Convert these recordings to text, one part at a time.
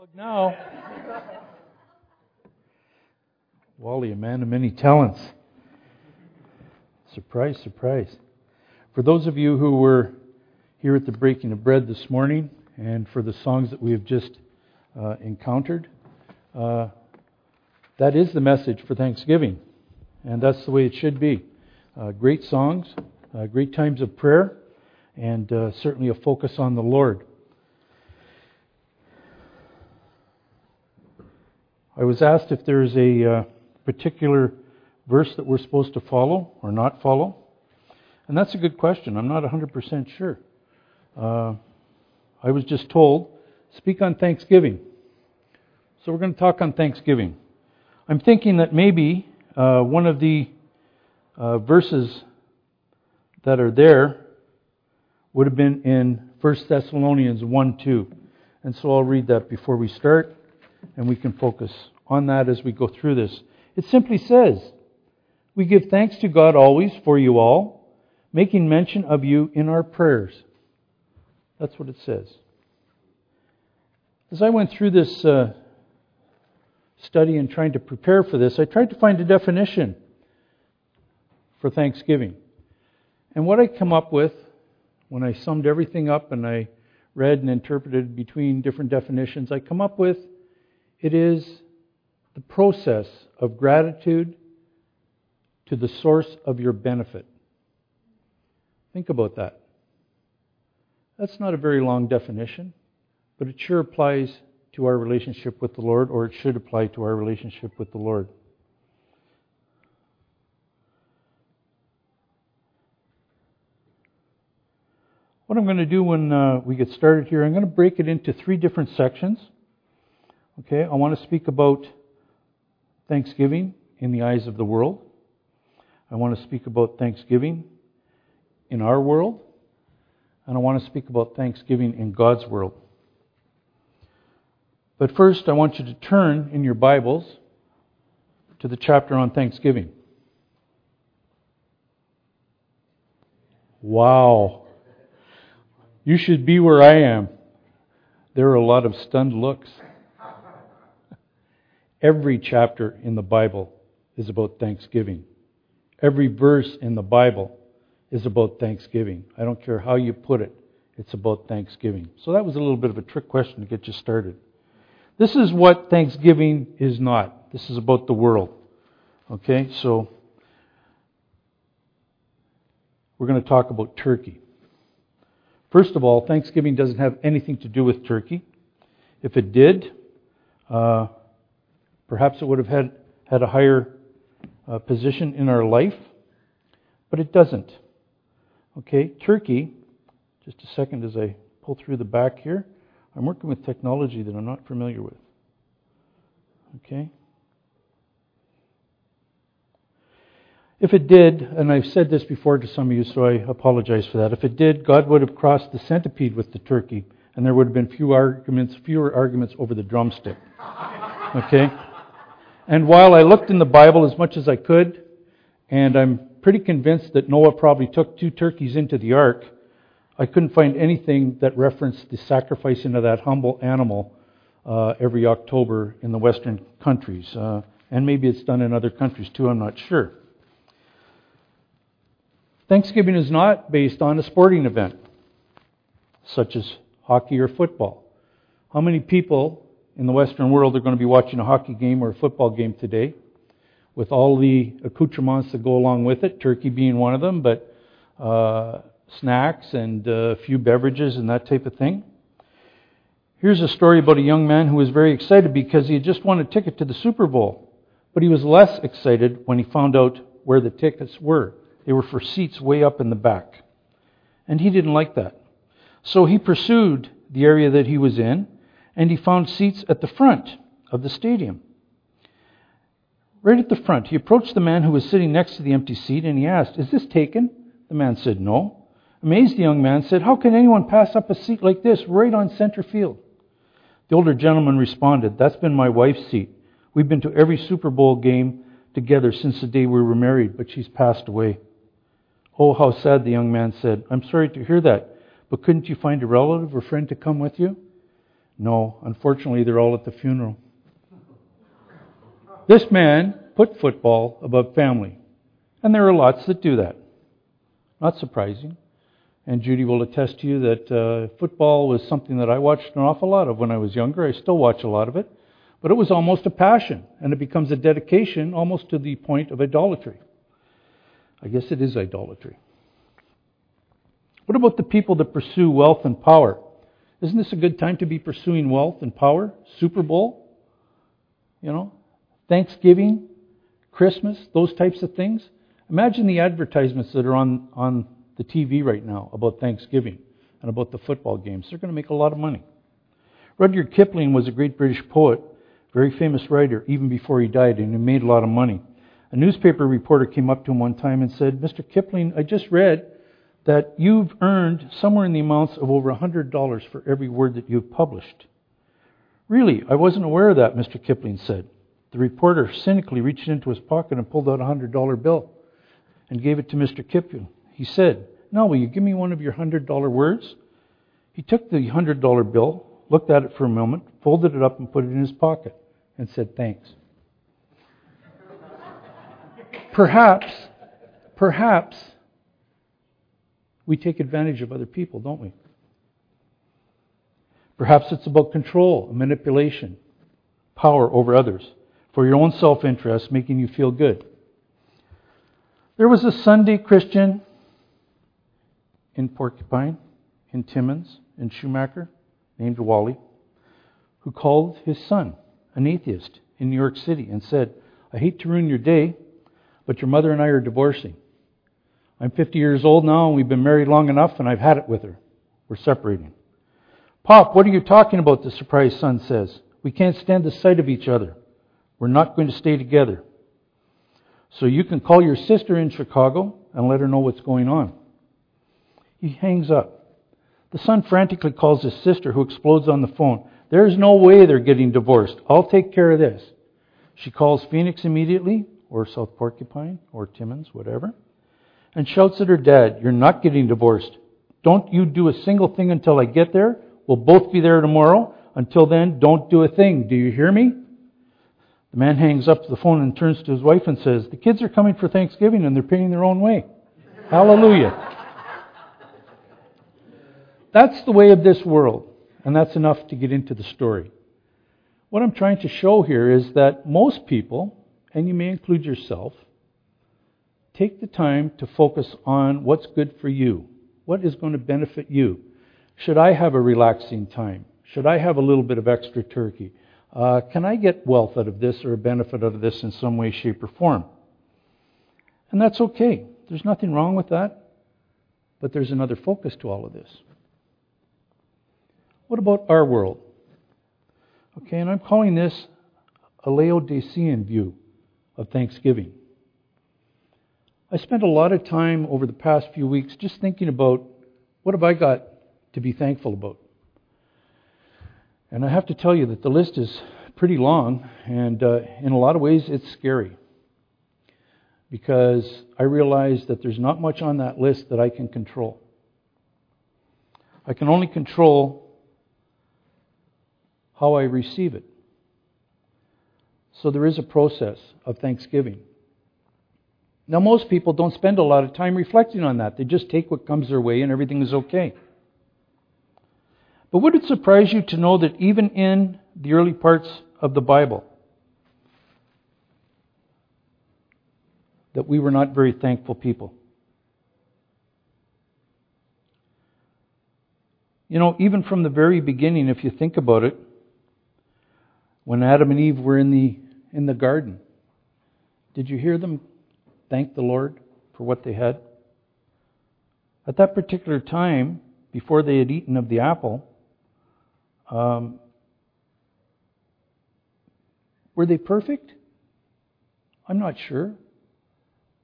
Plug now. Wally, a man of many talents. Surprise, surprise. For those of you who were here at the breaking of bread this morning, and for the songs that we have just uh, encountered, uh, that is the message for Thanksgiving. And that's the way it should be. Uh, great songs, uh, great times of prayer, and uh, certainly a focus on the Lord. I was asked if there's a uh, particular verse that we're supposed to follow or not follow. And that's a good question. I'm not 100% sure. Uh, I was just told, speak on Thanksgiving. So we're going to talk on Thanksgiving. I'm thinking that maybe uh, one of the uh, verses that are there would have been in 1 Thessalonians 1 2. And so I'll read that before we start, and we can focus on that as we go through this. It simply says, We give thanks to God always for you all, making mention of you in our prayers. That's what it says. As I went through this uh, study and trying to prepare for this, I tried to find a definition for Thanksgiving. And what I come up with, when I summed everything up and I read and interpreted between different definitions, I come up with it is the process of gratitude to the source of your benefit. Think about that. That's not a very long definition, but it sure applies to our relationship with the Lord, or it should apply to our relationship with the Lord. What I'm going to do when uh, we get started here, I'm going to break it into three different sections. Okay, I want to speak about Thanksgiving in the eyes of the world. I want to speak about Thanksgiving in our world. And I want to speak about Thanksgiving in God's world. But first, I want you to turn in your Bibles to the chapter on Thanksgiving. Wow. You should be where I am. There are a lot of stunned looks. Every chapter in the Bible is about Thanksgiving. Every verse in the Bible is about Thanksgiving. I don't care how you put it, it's about Thanksgiving. So that was a little bit of a trick question to get you started. This is what Thanksgiving is not. This is about the world. Okay, so we're going to talk about turkey. First of all, Thanksgiving doesn't have anything to do with turkey. If it did, uh, Perhaps it would have had, had a higher uh, position in our life, but it doesn't. Okay, Turkey, just a second as I pull through the back here. I'm working with technology that I'm not familiar with. Okay? If it did, and I've said this before to some of you, so I apologize for that. If it did, God would have crossed the centipede with the turkey, and there would have been few arguments, fewer arguments over the drumstick. Okay? And while I looked in the Bible as much as I could, and I'm pretty convinced that Noah probably took two turkeys into the ark, I couldn't find anything that referenced the sacrificing of that humble animal uh, every October in the Western countries. Uh, and maybe it's done in other countries too, I'm not sure. Thanksgiving is not based on a sporting event, such as hockey or football. How many people in the Western world are going to be watching a hockey game or a football game today with all the accoutrements that go along with it, turkey being one of them, but uh, snacks and uh, a few beverages and that type of thing. Here's a story about a young man who was very excited because he had just won a ticket to the Super Bowl. But he was less excited when he found out where the tickets were. They were for seats way up in the back. And he didn't like that. So he pursued the area that he was in and he found seats at the front of the stadium. Right at the front, he approached the man who was sitting next to the empty seat and he asked, Is this taken? The man said, No. Amazed, the young man said, How can anyone pass up a seat like this right on center field? The older gentleman responded, That's been my wife's seat. We've been to every Super Bowl game together since the day we were married, but she's passed away. Oh, how sad, the young man said. I'm sorry to hear that, but couldn't you find a relative or friend to come with you? No, unfortunately, they're all at the funeral. This man put football above family. And there are lots that do that. Not surprising. And Judy will attest to you that uh, football was something that I watched an awful lot of when I was younger. I still watch a lot of it. But it was almost a passion, and it becomes a dedication almost to the point of idolatry. I guess it is idolatry. What about the people that pursue wealth and power? Isn't this a good time to be pursuing wealth and power? Super Bowl? You know? Thanksgiving? Christmas? Those types of things? Imagine the advertisements that are on, on the TV right now about Thanksgiving and about the football games. They're going to make a lot of money. Rudyard Kipling was a great British poet, very famous writer, even before he died, and he made a lot of money. A newspaper reporter came up to him one time and said, Mr. Kipling, I just read that you've earned somewhere in the amounts of over $100 for every word that you've published. Really, I wasn't aware of that, Mr. Kipling said. The reporter cynically reached into his pocket and pulled out a $100 bill and gave it to Mr. Kipling. He said, Now, will you give me one of your $100 words? He took the $100 bill, looked at it for a moment, folded it up, and put it in his pocket, and said, Thanks. perhaps, perhaps we take advantage of other people, don't we? Perhaps it's about control, manipulation, power over others, for your own self interest, making you feel good. There was a Sunday Christian in Porcupine, in Timmins, in Schumacher, named Wally, who called his son an atheist in New York City and said, I hate to ruin your day, but your mother and I are divorcing. I'm 50 years old now, and we've been married long enough, and I've had it with her. We're separating. Pop, what are you talking about? The surprised son says. We can't stand the sight of each other. We're not going to stay together. So you can call your sister in Chicago and let her know what's going on. He hangs up. The son frantically calls his sister, who explodes on the phone. There's no way they're getting divorced. I'll take care of this. She calls Phoenix immediately, or South Porcupine, or Timmins, whatever and shouts at her dad, You're not getting divorced. Don't you do a single thing until I get there. We'll both be there tomorrow. Until then, don't do a thing. Do you hear me? The man hangs up the phone and turns to his wife and says, The kids are coming for Thanksgiving and they're paying their own way. Hallelujah. That's the way of this world, and that's enough to get into the story. What I'm trying to show here is that most people, and you may include yourself, Take the time to focus on what's good for you. What is going to benefit you? Should I have a relaxing time? Should I have a little bit of extra turkey? Uh, can I get wealth out of this or a benefit out of this in some way, shape, or form? And that's okay. There's nothing wrong with that. But there's another focus to all of this. What about our world? Okay, and I'm calling this a Laodicean view of Thanksgiving. I spent a lot of time over the past few weeks just thinking about what have I got to be thankful about. And I have to tell you that the list is pretty long, and uh, in a lot of ways, it's scary. Because I realize that there's not much on that list that I can control. I can only control how I receive it. So there is a process of thanksgiving. Now, most people don't spend a lot of time reflecting on that. They just take what comes their way and everything is okay. But would it surprise you to know that even in the early parts of the Bible, that we were not very thankful people? You know, even from the very beginning, if you think about it, when Adam and Eve were in the in the garden, did you hear them thank the Lord for what they had? At that particular time, before they had eaten of the apple, um, were they perfect? I'm not sure.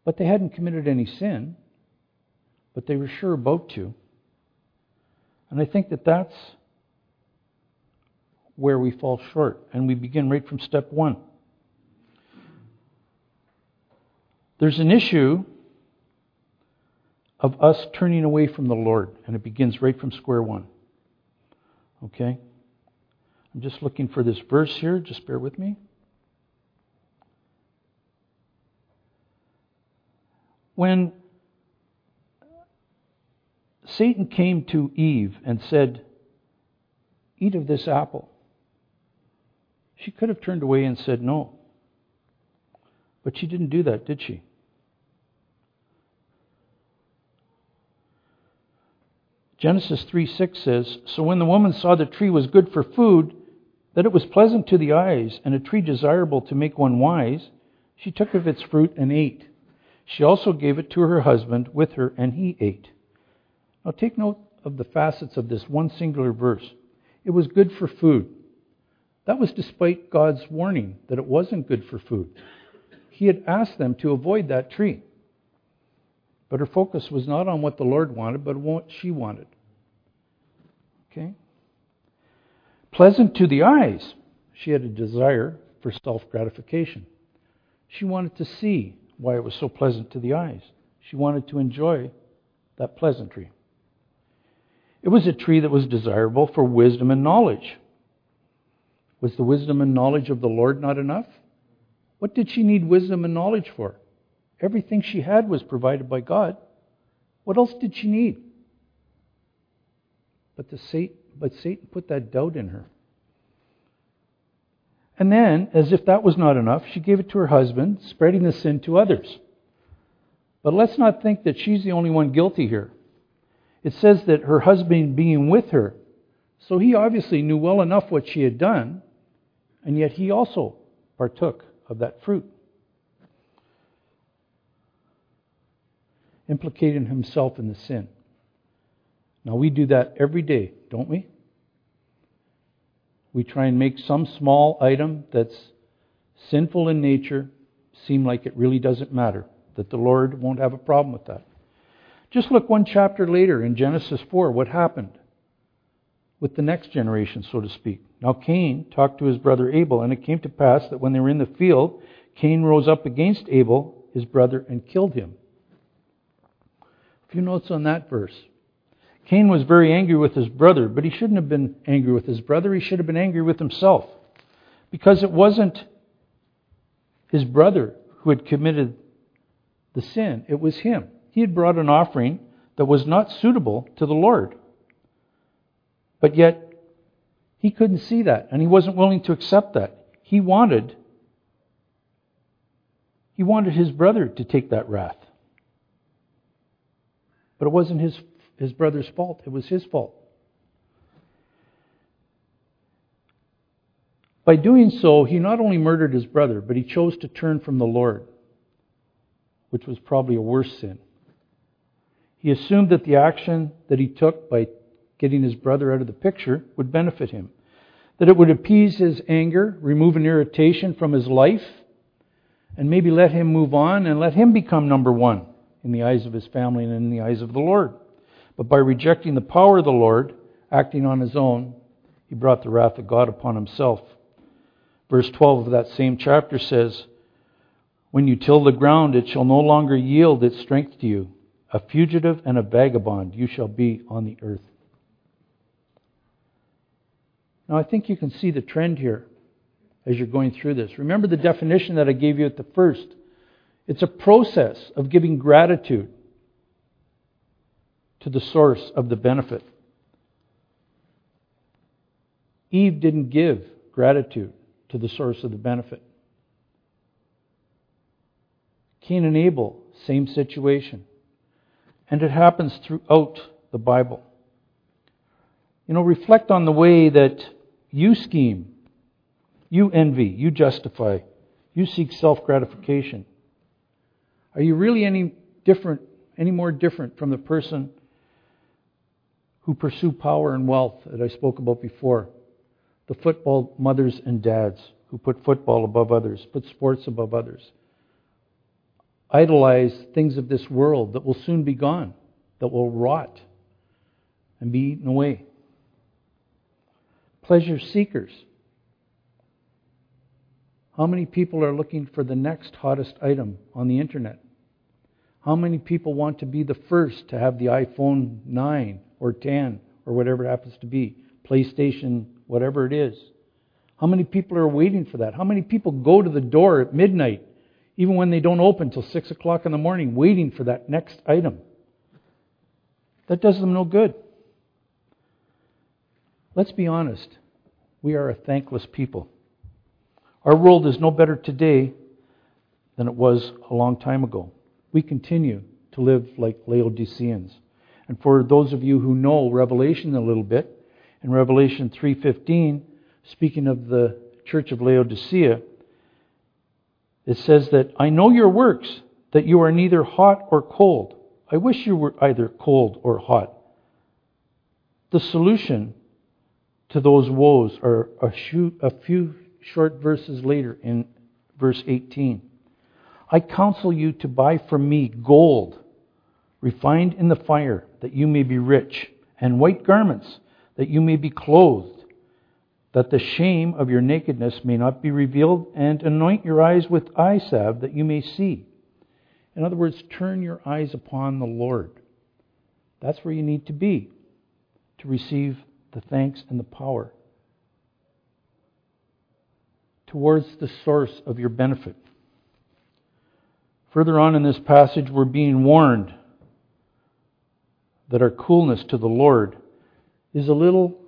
But they hadn't committed any sin, but they were sure about to. And I think that that's where we fall short. And we begin right from step one. There's an issue of us turning away from the Lord, and it begins right from square one. Okay? I'm just looking for this verse here. Just bear with me. When Satan came to Eve and said, Eat of this apple, she could have turned away and said no. But she didn't do that, did she? Genesis 3 6 says, So when the woman saw the tree was good for food, that it was pleasant to the eyes, and a tree desirable to make one wise, she took of its fruit and ate. She also gave it to her husband with her, and he ate. Now take note of the facets of this one singular verse. It was good for food. That was despite God's warning that it wasn't good for food. He had asked them to avoid that tree. But her focus was not on what the Lord wanted, but what she wanted. Okay? Pleasant to the eyes. She had a desire for self gratification. She wanted to see why it was so pleasant to the eyes. She wanted to enjoy that pleasantry. It was a tree that was desirable for wisdom and knowledge. Was the wisdom and knowledge of the Lord not enough? What did she need wisdom and knowledge for? Everything she had was provided by God. What else did she need? But, the Satan, but Satan put that doubt in her. And then, as if that was not enough, she gave it to her husband, spreading the sin to others. But let's not think that she's the only one guilty here. It says that her husband being with her, so he obviously knew well enough what she had done, and yet he also partook of that fruit. Implicating himself in the sin. Now, we do that every day, don't we? We try and make some small item that's sinful in nature seem like it really doesn't matter, that the Lord won't have a problem with that. Just look one chapter later in Genesis 4, what happened with the next generation, so to speak. Now, Cain talked to his brother Abel, and it came to pass that when they were in the field, Cain rose up against Abel, his brother, and killed him. A few notes on that verse. Cain was very angry with his brother, but he shouldn't have been angry with his brother. He should have been angry with himself. Because it wasn't his brother who had committed the sin, it was him. He had brought an offering that was not suitable to the Lord. But yet, he couldn't see that, and he wasn't willing to accept that. He wanted he wanted his brother to take that wrath. But it wasn't his his brother's fault, it was his fault. By doing so, he not only murdered his brother, but he chose to turn from the Lord, which was probably a worse sin. He assumed that the action that he took by getting his brother out of the picture would benefit him, that it would appease his anger, remove an irritation from his life, and maybe let him move on and let him become number one in the eyes of his family and in the eyes of the Lord. But by rejecting the power of the Lord, acting on his own, he brought the wrath of God upon himself. Verse 12 of that same chapter says, When you till the ground, it shall no longer yield its strength to you. A fugitive and a vagabond you shall be on the earth. Now, I think you can see the trend here as you're going through this. Remember the definition that I gave you at the first. It's a process of giving gratitude to the source of the benefit. Eve didn't give gratitude to the source of the benefit. Cain and Abel, same situation. And it happens throughout the Bible. You know, reflect on the way that you scheme, you envy, you justify, you seek self gratification. Are you really any different, any more different from the person who pursue power and wealth that I spoke about before. The football mothers and dads who put football above others, put sports above others. Idolize things of this world that will soon be gone, that will rot and be eaten away. Pleasure seekers. How many people are looking for the next hottest item on the internet? How many people want to be the first to have the iPhone 9 or 10 or whatever it happens to be, PlayStation, whatever it is. How many people are waiting for that? How many people go to the door at midnight, even when they don't open till 6 o'clock in the morning, waiting for that next item? That does them no good. Let's be honest. We are a thankless people. Our world is no better today than it was a long time ago. We continue to live like Laodiceans. And for those of you who know Revelation a little bit, in Revelation 3:15, speaking of the church of Laodicea, it says that I know your works, that you are neither hot or cold. I wish you were either cold or hot. The solution to those woes are a, few short verses later in verse 18. I counsel you to buy from me gold refined in the fire, that you may be rich, and white garments, that you may be clothed, that the shame of your nakedness may not be revealed, and anoint your eyes with eye salve, that you may see. In other words, turn your eyes upon the Lord. That's where you need to be to receive the thanks and the power towards the source of your benefit. Further on in this passage, we're being warned that our coolness to the Lord is a little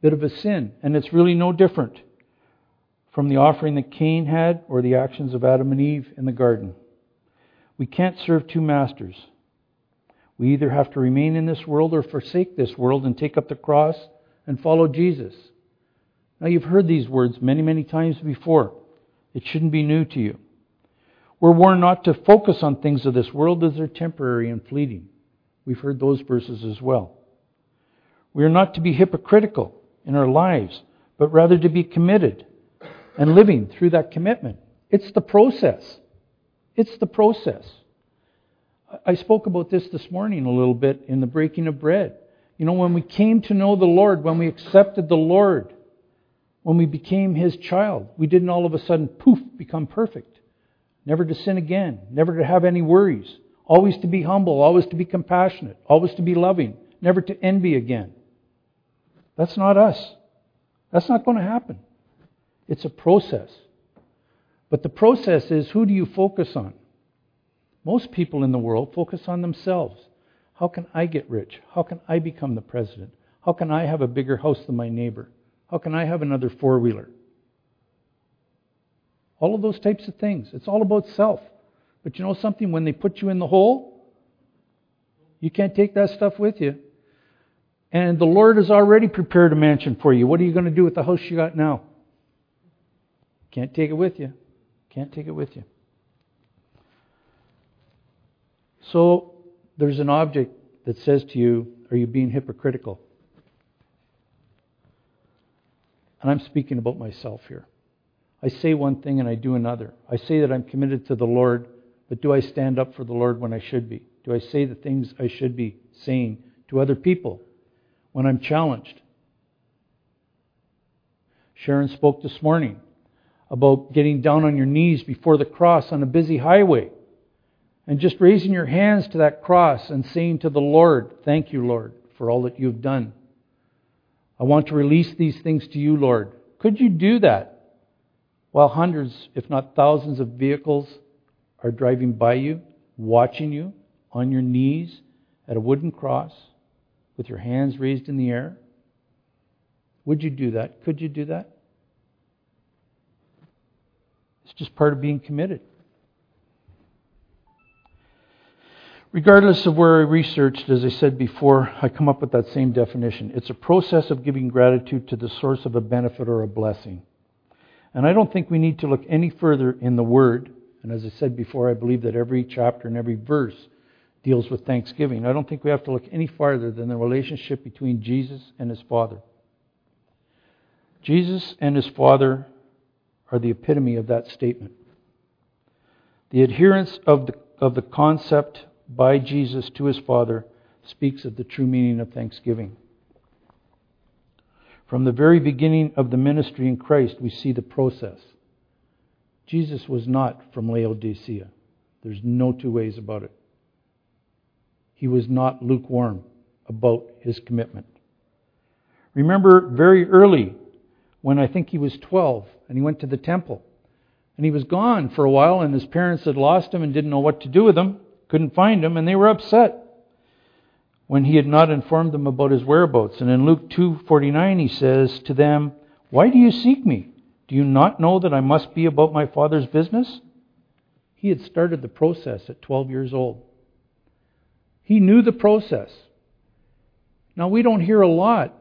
bit of a sin, and it's really no different from the offering that Cain had or the actions of Adam and Eve in the garden. We can't serve two masters. We either have to remain in this world or forsake this world and take up the cross and follow Jesus. Now, you've heard these words many, many times before. It shouldn't be new to you. We're warned not to focus on things of this world as they're temporary and fleeting. We've heard those verses as well. We are not to be hypocritical in our lives, but rather to be committed and living through that commitment. It's the process. It's the process. I spoke about this this morning a little bit in the breaking of bread. You know, when we came to know the Lord, when we accepted the Lord, when we became His child, we didn't all of a sudden, poof, become perfect. Never to sin again, never to have any worries, always to be humble, always to be compassionate, always to be loving, never to envy again. That's not us. That's not going to happen. It's a process. But the process is who do you focus on? Most people in the world focus on themselves. How can I get rich? How can I become the president? How can I have a bigger house than my neighbor? How can I have another four wheeler? All of those types of things. It's all about self. But you know something? When they put you in the hole, you can't take that stuff with you. And the Lord has already prepared a mansion for you. What are you going to do with the house you got now? Can't take it with you. Can't take it with you. So there's an object that says to you, Are you being hypocritical? And I'm speaking about myself here. I say one thing and I do another. I say that I'm committed to the Lord, but do I stand up for the Lord when I should be? Do I say the things I should be saying to other people when I'm challenged? Sharon spoke this morning about getting down on your knees before the cross on a busy highway and just raising your hands to that cross and saying to the Lord, Thank you, Lord, for all that you've done. I want to release these things to you, Lord. Could you do that while hundreds, if not thousands, of vehicles are driving by you, watching you on your knees at a wooden cross with your hands raised in the air? Would you do that? Could you do that? It's just part of being committed. Regardless of where I researched, as I said before, I come up with that same definition. It's a process of giving gratitude to the source of a benefit or a blessing. And I don't think we need to look any further in the Word. And as I said before, I believe that every chapter and every verse deals with thanksgiving. I don't think we have to look any farther than the relationship between Jesus and his Father. Jesus and his Father are the epitome of that statement. The adherence of the, of the concept by Jesus to his Father speaks of the true meaning of thanksgiving. From the very beginning of the ministry in Christ, we see the process. Jesus was not from Laodicea. There's no two ways about it. He was not lukewarm about his commitment. Remember, very early, when I think he was 12 and he went to the temple. And he was gone for a while, and his parents had lost him and didn't know what to do with him, couldn't find him, and they were upset when he had not informed them about his whereabouts. And in Luke 2:49 he says to them, "Why do you seek me? Do you not know that I must be about my father's business?" He had started the process at 12 years old. He knew the process. Now we don't hear a lot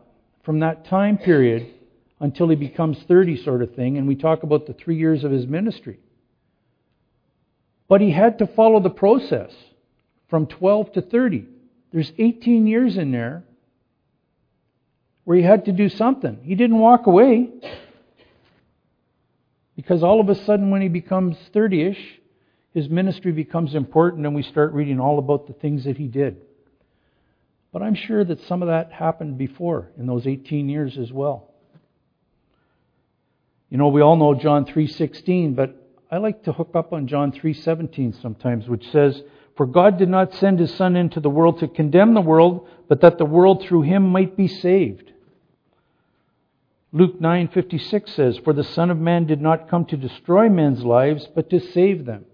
from that time period until he becomes 30 sort of thing and we talk about the 3 years of his ministry. But he had to follow the process from 12 to 30. There's 18 years in there where he had to do something. He didn't walk away because all of a sudden, when he becomes 30 ish, his ministry becomes important and we start reading all about the things that he did. But I'm sure that some of that happened before in those 18 years as well. You know, we all know John 3:16, but I like to hook up on John 3:17 sometimes, which says, for God did not send his Son into the world to condemn the world, but that the world through him might be saved. Luke 9:56 says, "For the Son of Man did not come to destroy men's lives, but to save them."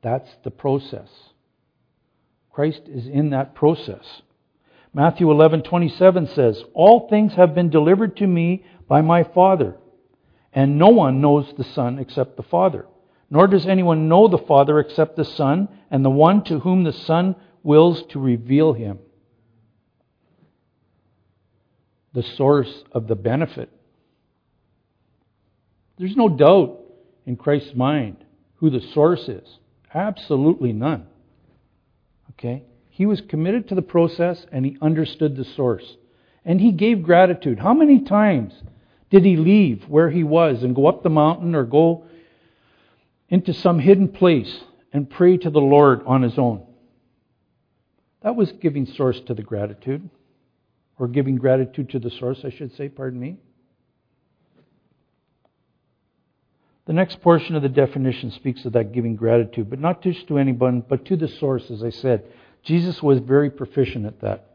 That's the process. Christ is in that process. Matthew 11:27 says, "All things have been delivered to me by my Father, and no one knows the Son except the Father." Nor does anyone know the Father except the Son, and the one to whom the Son wills to reveal him. The source of the benefit. There's no doubt in Christ's mind who the source is. Absolutely none. Okay? He was committed to the process and he understood the source. And he gave gratitude. How many times did he leave where he was and go up the mountain or go into some hidden place and pray to the Lord on his own. That was giving source to the gratitude, or giving gratitude to the source, I should say, pardon me. The next portion of the definition speaks of that giving gratitude, but not just to anyone, but to the source, as I said. Jesus was very proficient at that.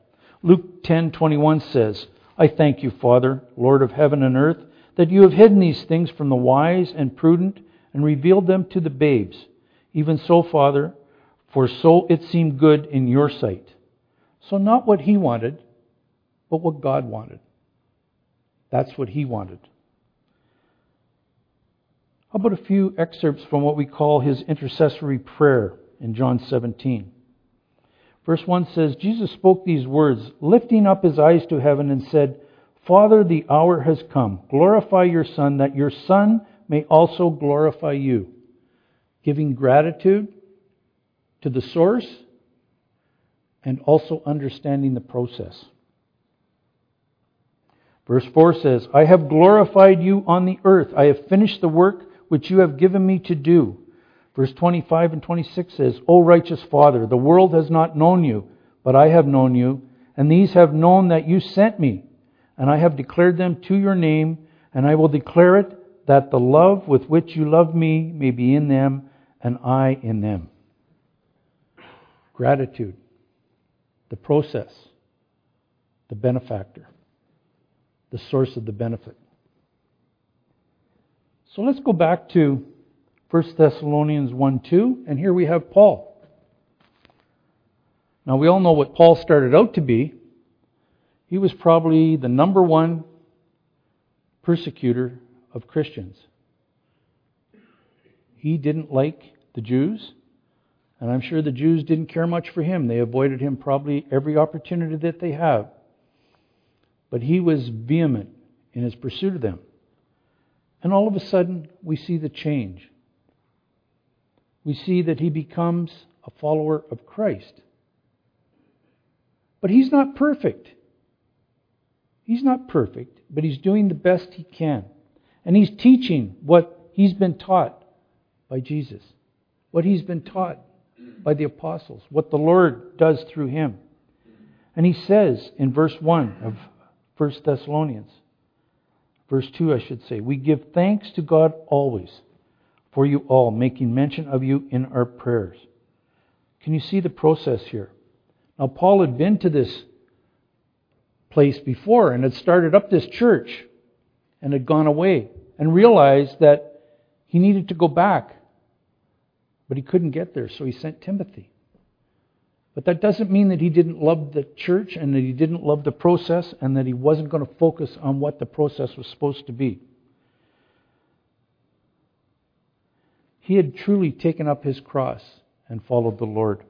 Luke 10:21 says, "I thank you, Father, Lord of heaven and earth, that you have hidden these things from the wise and prudent and revealed them to the babes. Even so, Father, for so it seemed good in your sight. So, not what he wanted, but what God wanted. That's what he wanted. How about a few excerpts from what we call his intercessory prayer in John 17? Verse 1 says, Jesus spoke these words, lifting up his eyes to heaven, and said, Father, the hour has come. Glorify your Son, that your Son may also glorify you, giving gratitude to the source and also understanding the process. Verse 4 says, I have glorified you on the earth. I have finished the work which you have given me to do. Verse 25 and 26 says, O righteous Father, the world has not known you, but I have known you, and these have known that you sent me, and I have declared them to your name, and I will declare it that the love with which you love me may be in them and I in them. Gratitude, the process, the benefactor, the source of the benefit. So let's go back to 1 Thessalonians 1 2, and here we have Paul. Now, we all know what Paul started out to be. He was probably the number one persecutor of Christians. He didn't like the Jews, and I'm sure the Jews didn't care much for him. They avoided him probably every opportunity that they have. But he was vehement in his pursuit of them. And all of a sudden, we see the change. We see that he becomes a follower of Christ. But he's not perfect. He's not perfect, but he's doing the best he can. And he's teaching what he's been taught by Jesus, what he's been taught by the apostles, what the Lord does through him. And he says in verse 1 of 1 Thessalonians, verse 2, I should say, we give thanks to God always for you all, making mention of you in our prayers. Can you see the process here? Now, Paul had been to this place before and had started up this church. and had gone away and realized that he needed to go back. But he couldn't get there, so he sent Timothy. But that doesn't mean that he didn't love the church and that he didn't love the process and that he wasn't going to focus on what the process was supposed to be. He had truly taken up his cross and followed the Lord.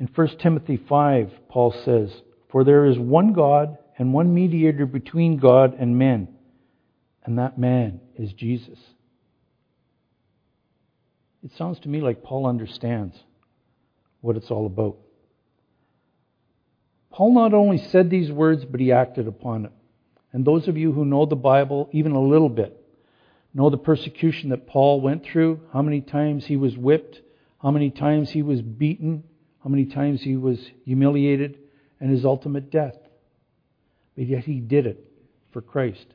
In 1 Timothy 5, Paul says, For there is one God and one mediator between God and men, and that man is Jesus. It sounds to me like Paul understands what it's all about. Paul not only said these words, but he acted upon it. And those of you who know the Bible even a little bit know the persecution that Paul went through, how many times he was whipped, how many times he was beaten, how many times he was humiliated, and his ultimate death. But yet he did it for Christ.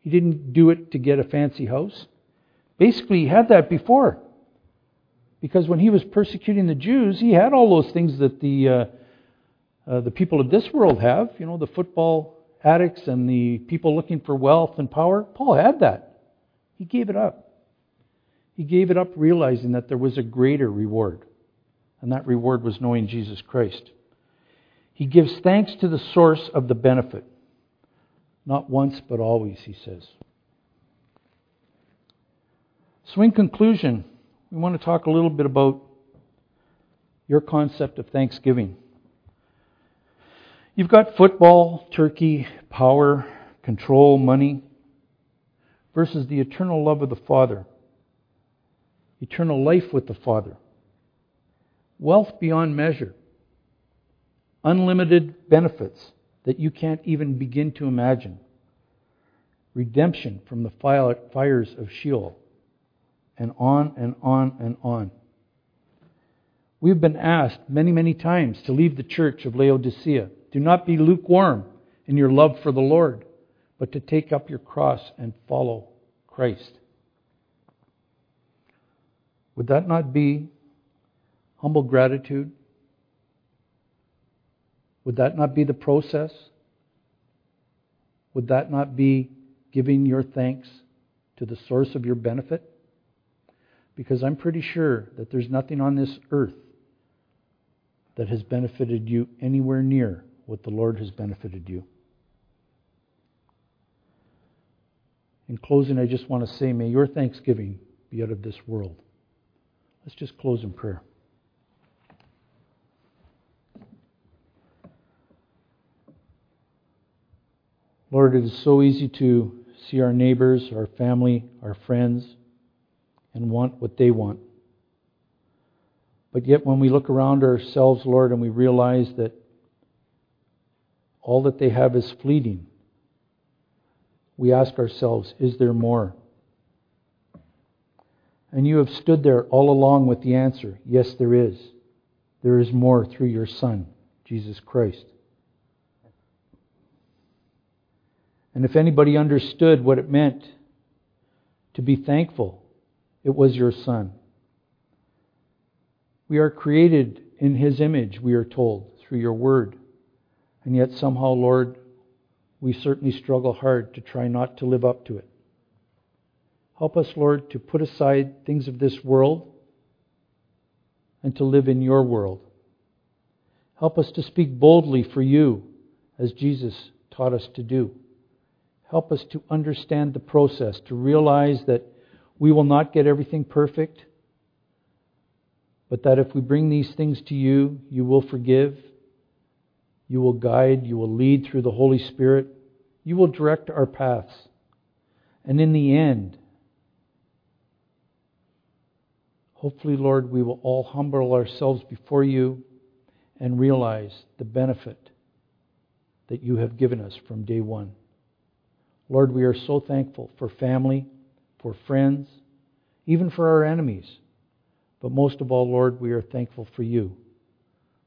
He didn't do it to get a fancy house. Basically, he had that before. Because when he was persecuting the Jews, he had all those things that the, uh, uh, the people of this world have, you know, the football addicts and the people looking for wealth and power. Paul had that. He gave it up. He gave it up realizing that there was a greater reward, and that reward was knowing Jesus Christ. He gives thanks to the source of the benefit. Not once, but always, he says. So, in conclusion, we want to talk a little bit about your concept of Thanksgiving. You've got football, turkey, power, control, money, versus the eternal love of the Father, eternal life with the Father, wealth beyond measure, unlimited benefits that you can't even begin to imagine, redemption from the fires of Sheol. And on and on and on. We've been asked many, many times to leave the church of Laodicea. Do not be lukewarm in your love for the Lord, but to take up your cross and follow Christ. Would that not be humble gratitude? Would that not be the process? Would that not be giving your thanks to the source of your benefit? because I'm pretty sure that there's nothing on this earth that has benefited you anywhere near what the Lord has benefited you. In closing, I just want to say, may your thanksgiving be out of this world. Let's just close in prayer. Lord, it is so easy to see our neighbors, our family, our friends and want what they want. But yet, when we look around ourselves, Lord, and we realize that all that they have is fleeting, we ask ourselves, is there more? And you have stood there all along with the answer yes, there is. There is more through your Son, Jesus Christ. And if anybody understood what it meant to be thankful it was your Son. We are created in His image, we are told, through your word. And yet, somehow, Lord, we certainly struggle hard to try not to live up to it. Help us, Lord, to put aside things of this world and to live in your world. Help us to speak boldly for you as Jesus taught us to do. Help us to understand the process, to realize that we will not get everything perfect, but that if we bring these things to you, you will forgive, you will guide, you will lead through the Holy Spirit, you will direct our paths. And in the end, hopefully, Lord, we will all humble ourselves before you and realize the benefit that you have given us from day one. Lord, we are so thankful for family for friends, even for our enemies. But most of all, Lord, we are thankful for you,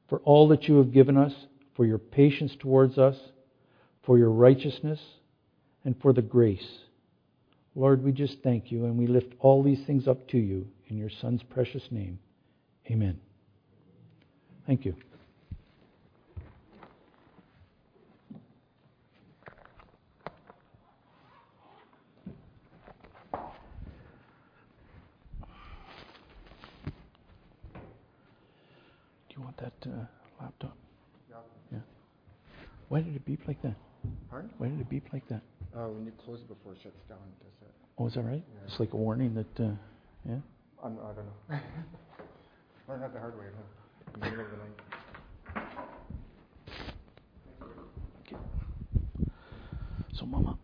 for all that you have given us, for your patience towards us, for your righteousness, and for the grace. Lord, we just thank you and we lift all these things up to you in your Son's precious name. Amen. Thank you. Do you want that uh, laptop? Why did it beep like that? Pardon? Why did it beep like that? Uh, when you close it before it shuts down, does that. Oh, is that right? Yeah. It's like a warning that, uh, yeah? I'm, I don't know. I that the hard way at home. So, Mama.